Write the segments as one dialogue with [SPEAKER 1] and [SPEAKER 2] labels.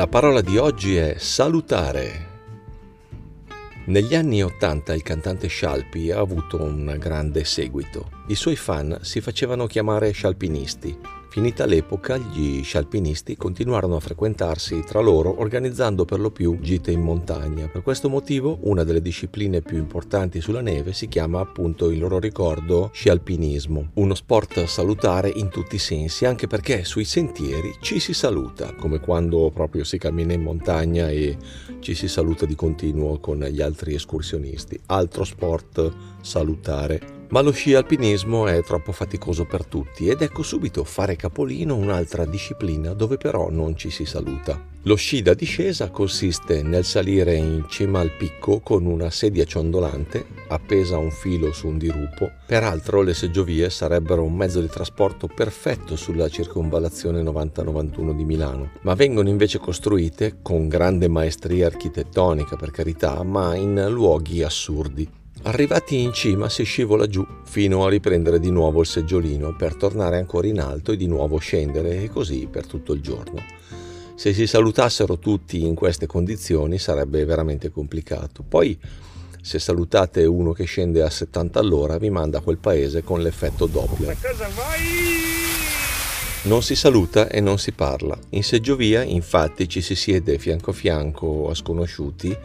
[SPEAKER 1] La parola di oggi è salutare. Negli anni Ottanta il cantante Scialpi ha avuto un grande seguito. I suoi fan si facevano chiamare scialpinisti Finita l'epoca, gli scialpinisti continuarono a frequentarsi tra loro organizzando per lo più gite in montagna. Per questo motivo una delle discipline più importanti sulla neve si chiama appunto in loro ricordo scialpinismo, uno sport salutare in tutti i sensi, anche perché sui sentieri ci si saluta, come quando proprio si cammina in montagna e ci si saluta di continuo con gli altri escursionisti. Altro sport salutare ma lo sci alpinismo è troppo faticoso per tutti ed ecco subito fare capolino un'altra disciplina dove però non ci si saluta. Lo sci da discesa consiste nel salire in cima al picco con una sedia ciondolante appesa a un filo su un dirupo. Peraltro le seggiovie sarebbero un mezzo di trasporto perfetto sulla circonvallazione 90-91 di Milano, ma vengono invece costruite con grande maestria architettonica per carità, ma in luoghi assurdi. Arrivati in cima si scivola giù fino a riprendere di nuovo il seggiolino per tornare ancora in alto e di nuovo scendere e così per tutto il giorno. Se si salutassero tutti in queste condizioni sarebbe veramente complicato. Poi se salutate uno che scende a 70 all'ora vi manda a quel paese con l'effetto Doppler. Non si saluta e non si parla. In seggiovia infatti ci si siede fianco a fianco a sconosciuti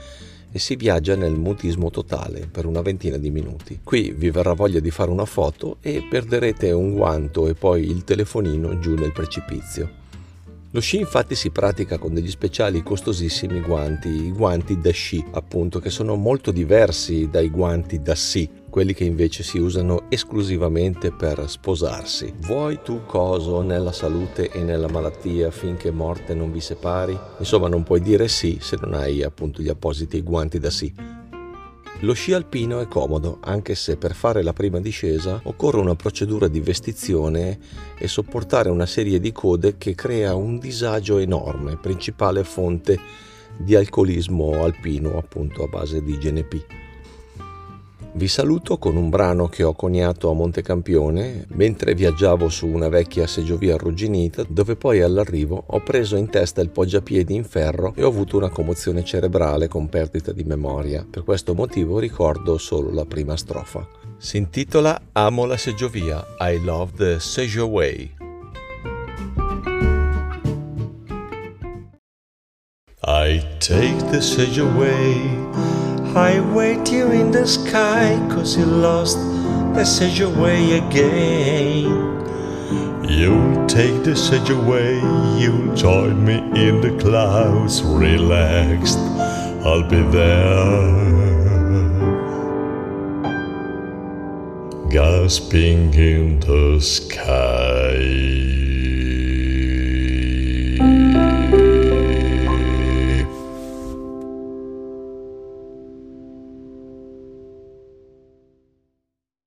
[SPEAKER 1] e si viaggia nel mutismo totale per una ventina di minuti. Qui vi verrà voglia di fare una foto e perderete un guanto e poi il telefonino giù nel precipizio. Lo sci infatti si pratica con degli speciali costosissimi guanti, i guanti da sci appunto che sono molto diversi dai guanti da sci, quelli che invece si usano esclusivamente per sposarsi. Vuoi tu coso nella salute e nella malattia finché morte non vi separi? Insomma non puoi dire sì se non hai appunto gli appositi guanti da sì. Lo sci alpino è comodo, anche se per fare la prima discesa occorre una procedura di vestizione e sopportare una serie di code che crea un disagio enorme, principale fonte di alcolismo alpino appunto a base di GNP. Vi saluto con un brano che ho coniato a Montecampione mentre viaggiavo su una vecchia seggiovia arrugginita dove poi all'arrivo ho preso in testa il poggiapiedi in ferro e ho avuto una commozione cerebrale con perdita di memoria. Per questo motivo ricordo solo la prima strofa. Si intitola Amo la seggiovia, I love the Seggioway.
[SPEAKER 2] I take the Seggioway I wait you in the sky, cause you lost the sedge away again. You'll take the sedge away, you'll join me in the clouds, relaxed, I'll be there. Gasping in the sky.